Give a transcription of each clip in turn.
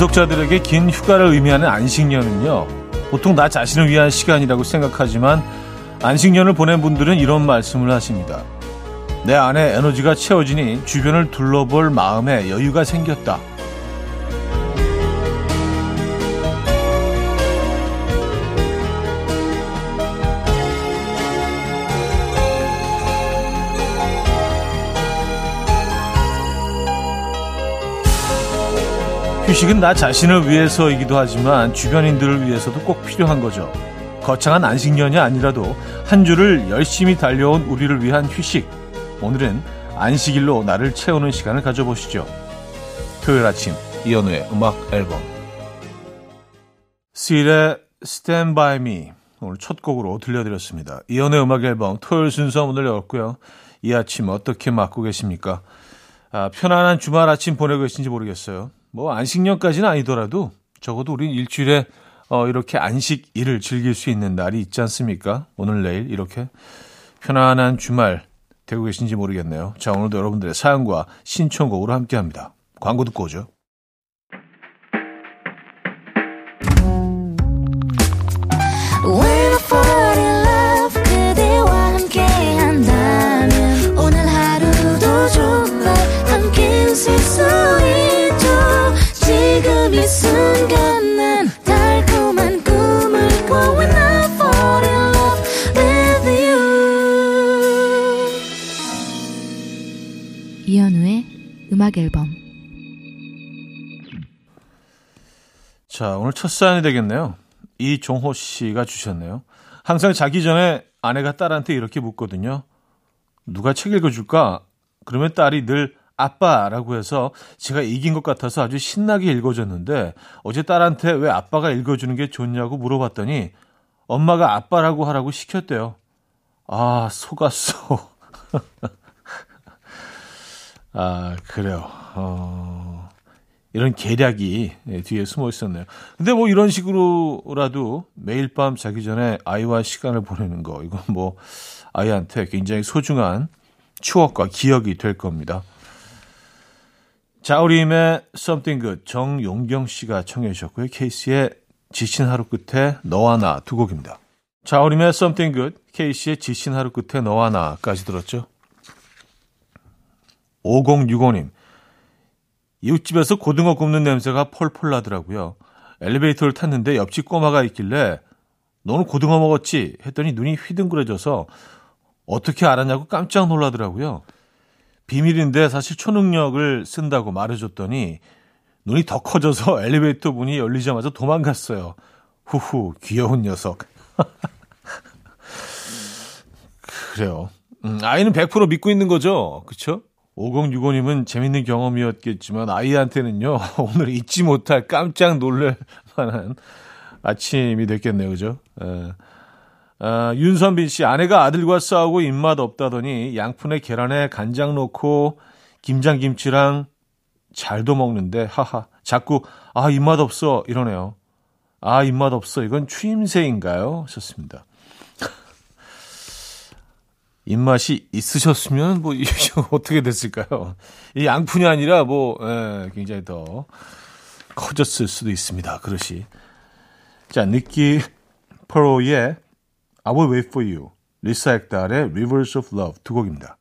근속자들에게 긴 휴가를 의미하는 안식년은요, 보통 나 자신을 위한 시간이라고 생각하지만, 안식년을 보낸 분들은 이런 말씀을 하십니다. 내 안에 에너지가 채워지니 주변을 둘러볼 마음에 여유가 생겼다. 휴식은 나 자신을 위해서이기도 하지만 주변인들을 위해서도 꼭 필요한 거죠. 거창한 안식년이 아니라도 한 주를 열심히 달려온 우리를 위한 휴식. 오늘은 안식일로 나를 채우는 시간을 가져보시죠. 토요일 아침 이연우의 음악 앨범 스일의 Stand By Me 오늘 첫 곡으로 들려드렸습니다. 이연우의 음악 앨범 토요일 순서 문을 열었고요. 이 아침 어떻게 맞고 계십니까? 아, 편안한 주말 아침 보내고 계신지 모르겠어요. 뭐 안식년까지는 아니더라도 적어도 우리 일주일에 어, 이렇게 안식일을 즐길 수 있는 날이 있지 않습니까? 오늘 내일 이렇게 편안한 주말 되고 계신지 모르겠네요. 자, 오늘도 여러분들의 사연과 신청곡으로 함께합니다. 광고 듣고 오죠. 오늘 첫 사연이 되겠네요. 이종호 씨가 주셨네요. 항상 자기 전에 아내가 딸한테 이렇게 묻거든요. 누가 책 읽어줄까? 그러면 딸이 늘 아빠라고 해서 제가 이긴 것 같아서 아주 신나게 읽어줬는데 어제 딸한테 왜 아빠가 읽어주는 게 좋냐고 물어봤더니 엄마가 아빠라고 하라고 시켰대요. 아, 속았어. 아, 그래요. 어, 이런 계략이 뒤에 숨어 있었네요. 근데 뭐 이런 식으로라도 매일 밤 자기 전에 아이와 시간을 보내는 거, 이건 뭐 아이한테 굉장히 소중한 추억과 기억이 될 겁니다. 자우림의 Something Good 정용경 씨가 청해 주셨고요. 케이스의 지친 하루 끝에 너와 나 두 곡입니다. 자우림의 Something Good, 케이스의 지친 하루 끝에 너와 나까지 들었죠. 5065님. 이웃집에서 고등어 굽는 냄새가 폴폴 나더라고요. 엘리베이터를 탔는데 옆집 꼬마가 있길래 너는 고등어 먹었지? 했더니 눈이 휘둥그레져서 어떻게 알았냐고 깜짝 놀라더라고요. 비밀인데 사실 초능력을 쓴다고 말해줬더니 눈이 더 커져서 엘리베이터 문이 열리자마자 도망갔어요. 후후, 귀여운 녀석. 그래요. 음, 아이는 100% 믿고 있는 거죠. 그쵸? 5065님은 재밌는 경험이었겠지만 아이한테는요, 오늘 잊지 못할 깜짝 놀랄 만한 아침이 됐겠네요. 그죠? 에. 아, 윤선빈 씨, 아내가 아들과 싸우고 입맛 없다더니 양푼에 계란에 간장 넣고 김장김치랑 잘도 먹는데, 하하. 자꾸, 아, 입맛 없어. 이러네요. 아, 입맛 없어. 이건 추임새인가요? 하셨습니다. 입맛이 있으셨으면 뭐 어떻게 됐을까요? 이 양푼이 아니라 뭐 예, 굉장히 더 커졌을 수도 있습니다. 그릇이. 자, 니키 프로의 I Will Wait For You, 리사 액달의 Rivers of Love 두 곡입니다.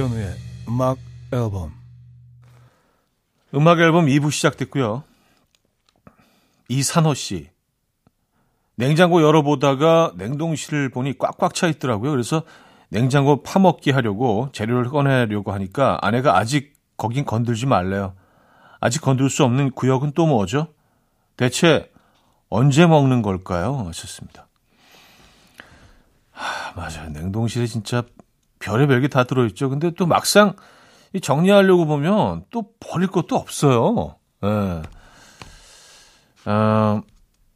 이현우의 음악 앨범 음악 앨범 2부 시작됐고요. 이산호 씨 냉장고 열어보다가 냉동실을 보니 꽉꽉 차 있더라고요. 그래서 냉장고 파먹기 하려고 재료를 꺼내려고 하니까 아내가 아직 거긴 건들지 말래요. 아직 건들 수 없는 구역은 또 뭐죠? 대체 언제 먹는 걸까요? 하셨습니다. 하, 맞아요. 냉동실에 진짜 별의별 게 다 들어있죠. 근데 또 막상 정리하려고 보면 또 버릴 것도 없어요. 예. 어,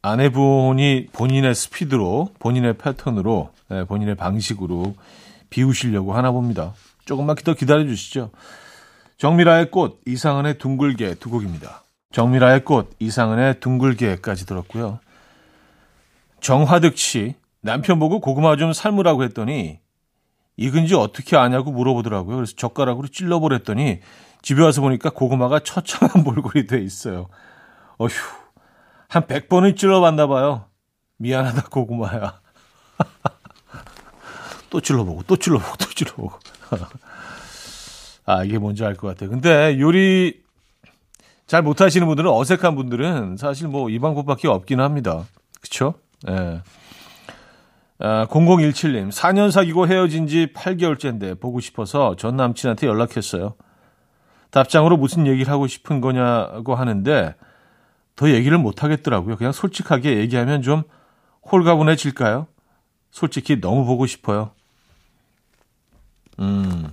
아내분이 본인의 스피드로, 본인의 패턴으로, 네, 본인의 방식으로 비우시려고 하나 봅니다. 조금만 더 기다려 주시죠. 정미라의 꽃, 이상은의 둥글게 두 곡입니다. 정미라의 꽃, 이상은의 둥글게까지 들었고요. 정화득 씨, 남편 보고 고구마 좀 삶으라고 했더니 익은지 어떻게 아냐고 물어보더라고요. 그래서 젓가락으로 찔러보랬더니 집에 와서 보니까 고구마가 처참한 몰골이 돼 있어요. 어휴, 한 100번은 찔러봤나 봐요. 미안하다 고구마야. 또 찔러보고 또 찔러보고 또 찔러보고. 아 이게 뭔지 알 것 같아요. 근데 요리 잘 못하시는 분들은 어색한 분들은 사실 뭐 이 방법밖에 없긴 합니다. 그렇죠? 예. 아, 0017님, 4년 사귀고 헤어진 지 8개월째인데 보고 싶어서 전 남친한테 연락했어요. 답장으로 무슨 얘기를 하고 싶은 거냐고 하는데 더 얘기를 못 하겠더라고요. 그냥 솔직하게 얘기하면 좀 홀가분해질까요? 솔직히 너무 보고 싶어요. 음.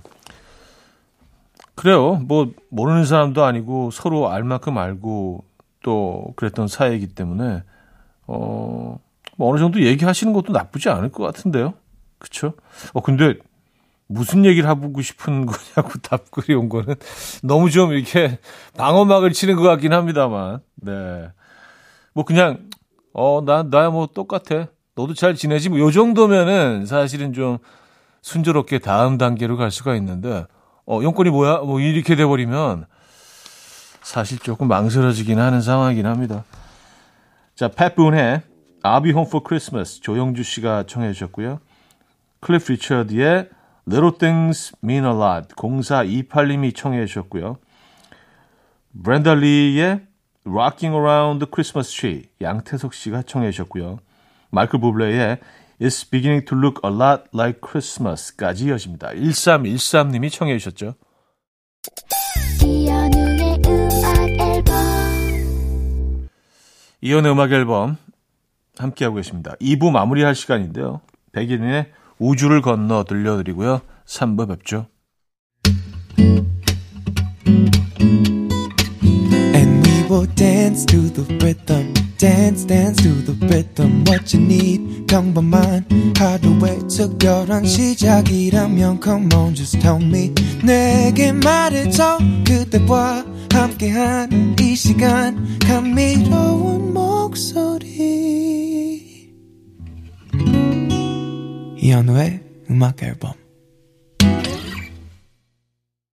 그래요. 뭐 모르는 사람도 아니고 서로 알 만큼 알고 또 그랬던 사이이기 때문에 어, 뭐 어느 정도 얘기하시는 것도 나쁘지 않을 것 같은데요. 그쵸? 어, 근데 무슨 얘기를 하고 싶은 거냐고 답글이 온 거는 너무 좀 이렇게 방어막을 치는 것 같긴 합니다만. 네. 뭐 그냥, 어, 나, 나야 뭐 똑같아. 너도 잘 지내지? 뭐 요 정도면은 사실은 좀 순조롭게 다음 단계로 갈 수가 있는데, 어, 용건이 뭐야? 뭐 이렇게 돼 버리면 사실 조금 망설여지긴 하는 상황이긴 합니다. 자, 팻 분의 I'll Be Home for Christmas 조영주 씨가 청해 주셨고요. 클리프 리처드의 Little Things Mean a Lot 0428님이 청해 주셨고요. 브렌다 리의 Rocking Around the Christmas Tree 양태석 씨가 청해 주셨고요. 마이클 부블레의 It's beginning to look a lot like Christmas까지 이어집니다. 1313님이 청해 주셨죠. 이연의 음악 앨범 함께하고 계십니다. 2부 마무리할 시간인데요. 백인의 우주를 건너 들려드리고요. 3부 뵙죠. dance to the rhythm. Dance, dance to the rhythm. What you need, 평범한 하루의 특별한 시작이라면 Come on, just tell me. 내게 말해줘. 그대와 함께한 이 시간. 감미로운 목소리. 이현우의 음악 앨범.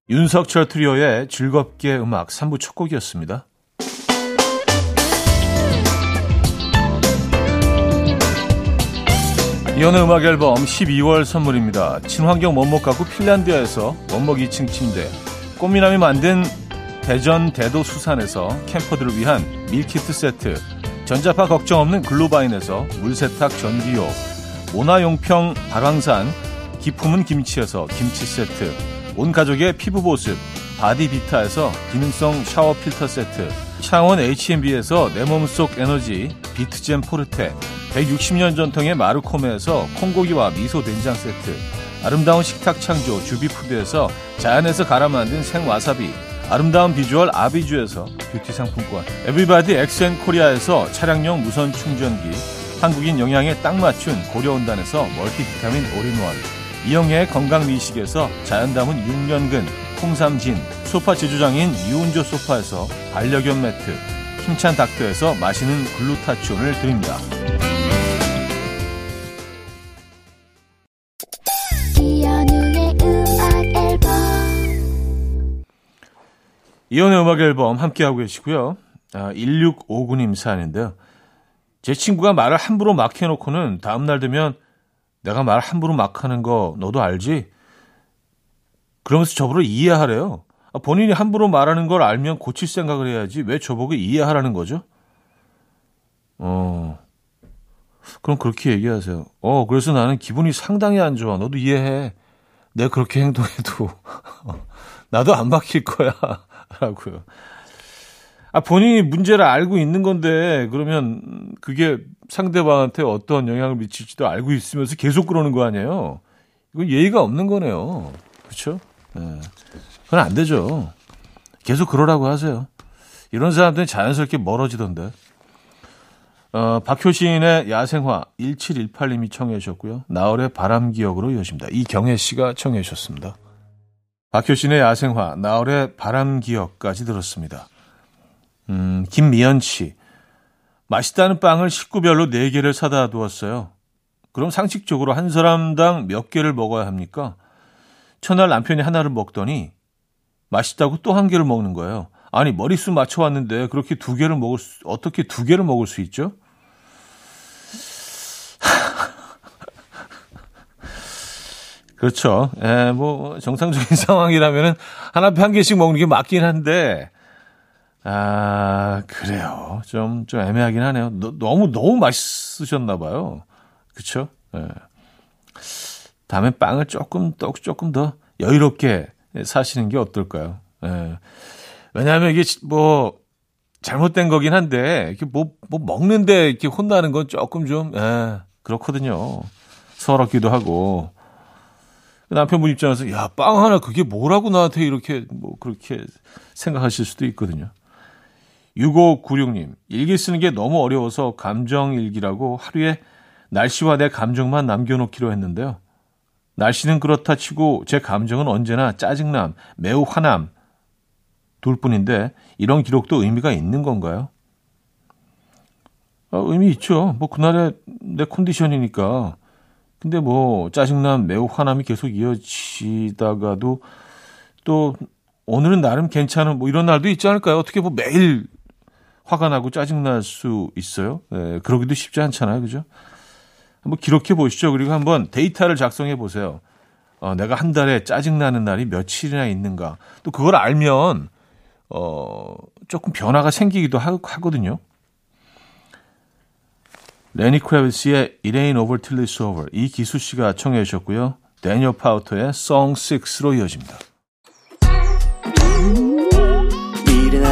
윤석철 트리오의 즐겁게 음악 3부 첫 곡이었습니다. 이연의 음악 앨범 12월 선물입니다. 친환경 원목 가구 핀란드에서 원목 2층 침대, 꽃미남이 만든 대전 대도 수산에서 캠퍼들을 위한 밀키트 세트, 전자파 걱정 없는 글로바인에서 물세탁 전기요, 모나용평 발왕산, 기품은 김치에서 김치 세트, 온 가족의 피부 보습, 바디비타에서 기능성 샤워 필터 세트, 창원 H&B에서 내 몸속 에너지, 비트젠 포르테, 160년 전통의 마르코메에서 콩고기와 미소 된장 세트, 아름다운 식탁 창조 주비푸드에서 자연에서 갈아 만든 생와사비, 아름다운 비주얼 아비주에서 뷰티 상품권, 에브리바디 엑센코리아에서 차량용 무선 충전기, 한국인 영양에 딱 맞춘 고려은단에서 멀티비타민 올인원, 이영애의 건강미식에서 자연 담은 6년근 홍삼진, 소파 제조장인 유운조 소파에서 반려견 매트, 힘찬 닥터에서 마시는 글루타치온을 드립니다. 이연의 음악 앨범 함께하고 계시고요. 아, 1659님 사연인데요. 제 친구가 말을 함부로 막 해놓고는 다음날 되면 내가 말 함부로 막 하는 거 너도 알지? 그러면서 저보고 이해하래요. 아, 본인이 함부로 말하는 걸 알면 고칠 생각을 해야지 왜 저보고 이해하라는 거죠? 어, 그럼 그렇게 얘기하세요. 어, 그래서 나는 기분이 상당히 안 좋아. 너도 이해해. 내가 그렇게 행동해도 나도 안 막힐 거야. 라고요. 아, 본인이 문제를 알고 있는 건데, 그러면 그게 상대방한테 어떤 영향을 미칠지도 알고 있으면서 계속 그러는 거 아니에요? 이건 예의가 없는 거네요. 그렇죠? 네. 그건 안 되죠. 계속 그러라고 하세요. 이런 사람들은 자연스럽게 멀어지던데. 어, 박효신의 야생화 1718님이 청해 주셨고요. 나월의 바람 기억으로 이어집니다. 이경혜 씨가 청해 주셨습니다. 박효신의 야생화, 나월의 바람 기억까지 들었습니다. 음, 김미연 씨. 맛있다는 빵을 식구별로 4개를 사다 두었어요. 그럼 상식적으로 한 사람당 몇 개를 먹어야 합니까? 첫날 남편이 하나를 먹더니 맛있다고 또 한 개를 먹는 거예요. 아니, 머릿수 맞춰왔는데 그렇게 두 개를 먹을 수, 어떻게 두 개를 먹을 수 있죠? 그렇죠. 예, 뭐, 정상적인 상황이라면은 하나 한 개씩 먹는 게 맞긴 한데, 아, 그래요. 좀, 좀 애매하긴 하네요. 너, 무 너무 맛있으셨나 봐요. 그쵸? 예. 다음에 빵을 조금, 또 조금 더 여유롭게 사시는 게 어떨까요? 예. 왜냐하면 이게 뭐, 잘못된 거긴 한데, 이렇게 뭐, 뭐 먹는데 이렇게 혼나는 건 조금 좀, 예, 그렇거든요. 서럽기도 하고. 남편분 입장에서 야, 빵 하나 그게 뭐라고 나한테 이렇게 뭐 그렇게 생각하실 수도 있거든요. 6596님, 일기 쓰는 게 너무 어려워서 감정 일기라고 하루에 날씨와 내 감정만 남겨놓기로 했는데요. 날씨는 그렇다 치고 제 감정은 언제나 짜증남, 매우 화남 둘 뿐인데 이런 기록도 의미가 있는 건가요? 아, 의미 있죠. 뭐 그날의 내 컨디션이니까 근데 뭐 짜증남, 매우 화남이 계속 이어지다가도 또 오늘은 나름 괜찮은 뭐 이런 날도 있지 않을까요? 어떻게 뭐 매일 화가 나고 짜증날 수 있어요? 네, 그러기도 쉽지 않잖아요. 그죠? 한번 기록해 보시죠. 그리고 한번 데이터를 작성해 보세요. 어, 내가 한 달에 짜증나는 날이 며칠이나 있는가. 또 그걸 알면, 어, 조금 변화가 생기기도 하, 하거든요. 레니 크래비스의 It Ain't Over Till It's Over 이 기수 씨가 청해 주셨고요. 데니얼 파우터의 Song 6로 이어집니다.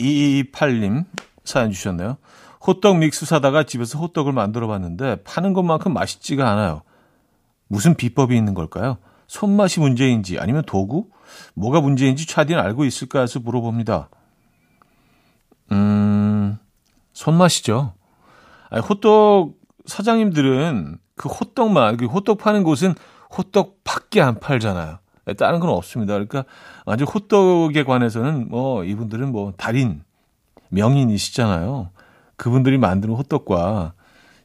2228님 사연 주셨네요 호떡 믹스 사다가 집에서 호떡을 만들어 봤는데 파는 것만큼 맛있지가 않아요 무슨 비법이 있는 걸까요? 손맛이 문제인지 아니면 도구? 뭐가 문제인지 차디는 알고 있을까 해서 물어봅니다. 음, 손맛이죠. 아니, 호떡 사장님들은 그 호떡만, 그 호떡 파는 곳은 호떡 밖에 안 팔잖아요. 다른 건 없습니다. 그러니까 아주 호떡에 관해서는 뭐 이분들은 뭐 달인, 명인이시잖아요. 그분들이 만드는 호떡과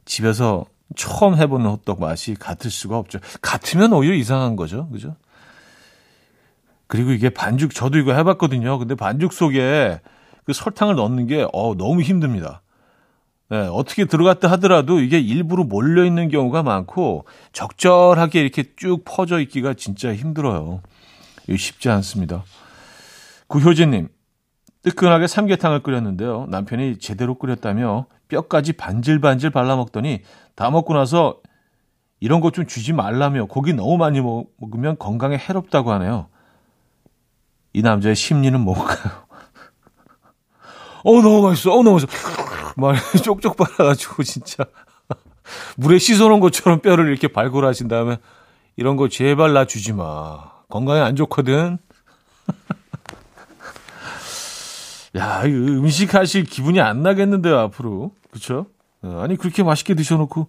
집에서 처음 해보는 호떡 맛이 같을 수가 없죠. 같으면 오히려 이상한 거죠. 그죠? 그리고 이게 반죽, 저도 이거 해봤거든요. 근데 반죽 속에 그 설탕을 넣는 게, 어, 너무 힘듭니다. 네, 어떻게 들어갔다 하더라도 이게 일부러 몰려 있는 경우가 많고 적절하게 이렇게 쭉 퍼져 있기가 진짜 힘들어요. 쉽지 않습니다. 구효진님, 뜨끈하게 삼계탕을 끓였는데요. 남편이 제대로 끓였다며 뼈까지 반질반질 발라먹더니 다 먹고 나서 이런 것 좀 주지 말라며 고기 너무 많이 먹으면 건강에 해롭다고 하네요. 이 남자의 심리는 뭘까요? 어, 너무 맛있어. 어, 너무 맛있어. 막 쪽쪽 빨아가지고 진짜 물에 씻어놓은 것처럼 뼈를 이렇게 발굴하신 다음에 이런 거 제발 나 주지 마. 건강에 안 좋거든. 야, 음식 하실 기분이 안 나겠는데요, 앞으로. 그쵸? 어, 아니, 그렇게 맛있게 드셔놓고.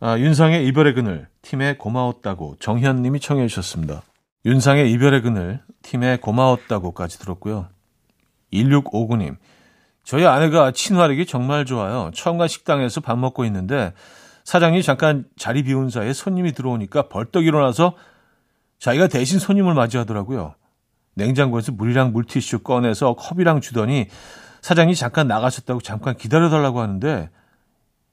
아, 윤상의 이별의 그늘, 팀에 고마웠다고 정현 님이 청해 주셨습니다. 윤상의 이별의 그늘, 팀에 고마웠다고까지 들었고요. 1659님, 저희 아내가 친화력이 정말 좋아요. 처음 간 식당에서 밥 먹고 있는데 사장님이 잠깐 자리 비운 사이에 손님이 들어오니까 벌떡 일어나서 자기가 대신 손님을 맞이하더라고요. 냉장고에서 물이랑 물티슈 꺼내서 컵이랑 주더니 사장님이 잠깐 나가셨다고 잠깐 기다려달라고 하는데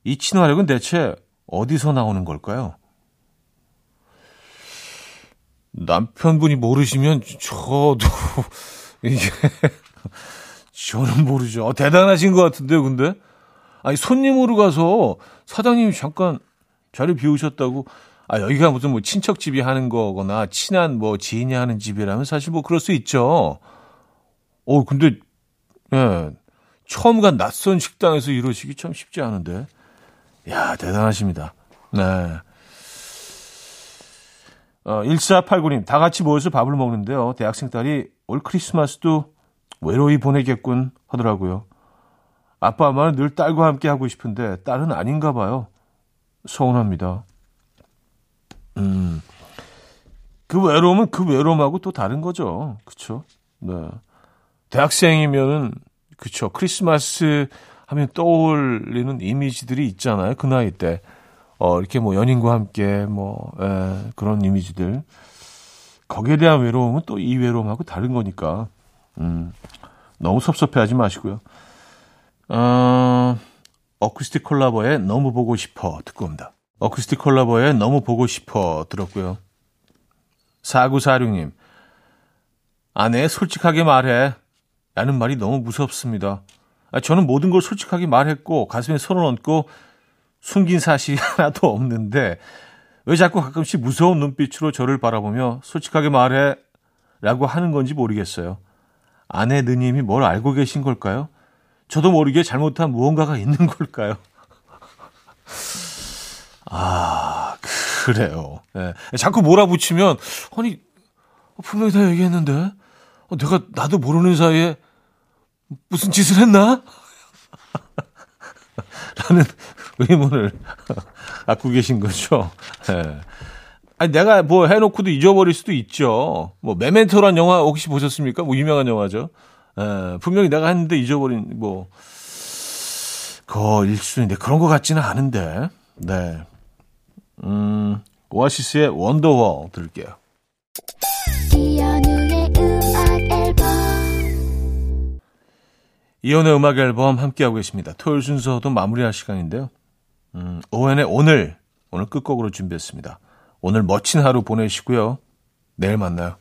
이 친화력은 대체 어디서 나오는 걸까요? 남편분이 모르시면 저도 이게 저는 모르죠. 어, 대단하신 것 같은데요, 근데 아니, 손님으로 가서 사장님이 잠깐 자리 비우셨다고, 아, 여기가 무슨 뭐 친척집이 하는 거거나 친한 뭐 지인이 하는 집이라면 사실 뭐 그럴 수 있죠. 어, 근데, 예. 처음 간 낯선 식당에서 이러시기 참 쉽지 않은데. 야, 대단하십니다. 네. 어, 1489님, 다 같이 모여서 밥을 먹는데요. 대학생 딸이 올 크리스마스도 외로이 보내겠군 하더라고요. 아빠, 엄마는 늘 딸과 함께 하고 싶은데 딸은 아닌가 봐요. 서운합니다. 음, 그 외로움은 그 외로움하고 또 다른 거죠. 그쵸? 네. 대학생이면은, 그쵸. 크리스마스 하면 떠올리는 이미지들이 있잖아요. 그 나이 때. 어, 이렇게 뭐 연인과 함께 뭐, 에, 예, 그런 이미지들. 거기에 대한 외로움은 또 이 외로움하고 다른 거니까. 음, 너무 섭섭해 하지 마시고요. 어, 어쿠스틱 콜라보의 너무 보고 싶어 듣고 옵니다. 어쿠스틱 콜라보의 너무 보고 싶어 들었고요. 4946님, 아내 솔직하게 말해. 라는 말이 너무 무섭습니다. 아, 저는 모든 걸 솔직하게 말했고 가슴에 손을 얹고 숨긴 사실이 하나도 없는데 왜 자꾸 가끔씩 무서운 눈빛으로 저를 바라보며 솔직하게 말해 라고 하는 건지 모르겠어요. 아내 누님이 뭘 알고 계신 걸까요? 저도 모르게 잘못한 무언가가 있는 걸까요? 아, 그래요. 네. 자꾸 몰아붙이면, 아니, 분명히 다 얘기했는데, 어, 내가 나도 모르는 사이에 무슨 짓을 했나? 라는 의문을 갖고 계신 거죠. 네. 아니, 내가 뭐 해놓고도 잊어버릴 수도 있죠. 뭐, 메멘토란 영화 혹시 보셨습니까? 뭐, 유명한 영화죠. 에, 분명히 내가 했는데 잊어버린, 뭐, 거일 수도 있는데, 그런 것 같지는 않은데, 네. 음, 오아시스의 원더월 들을게요. 이연의 음악 앨범 함께하고 계십니다. 토요일 순서도 마무리할 시간인데요. 음, 오웬의 오늘, 오늘 끝곡으로 준비했습니다. 오늘 멋진 하루 보내시고요. 내일 만나요.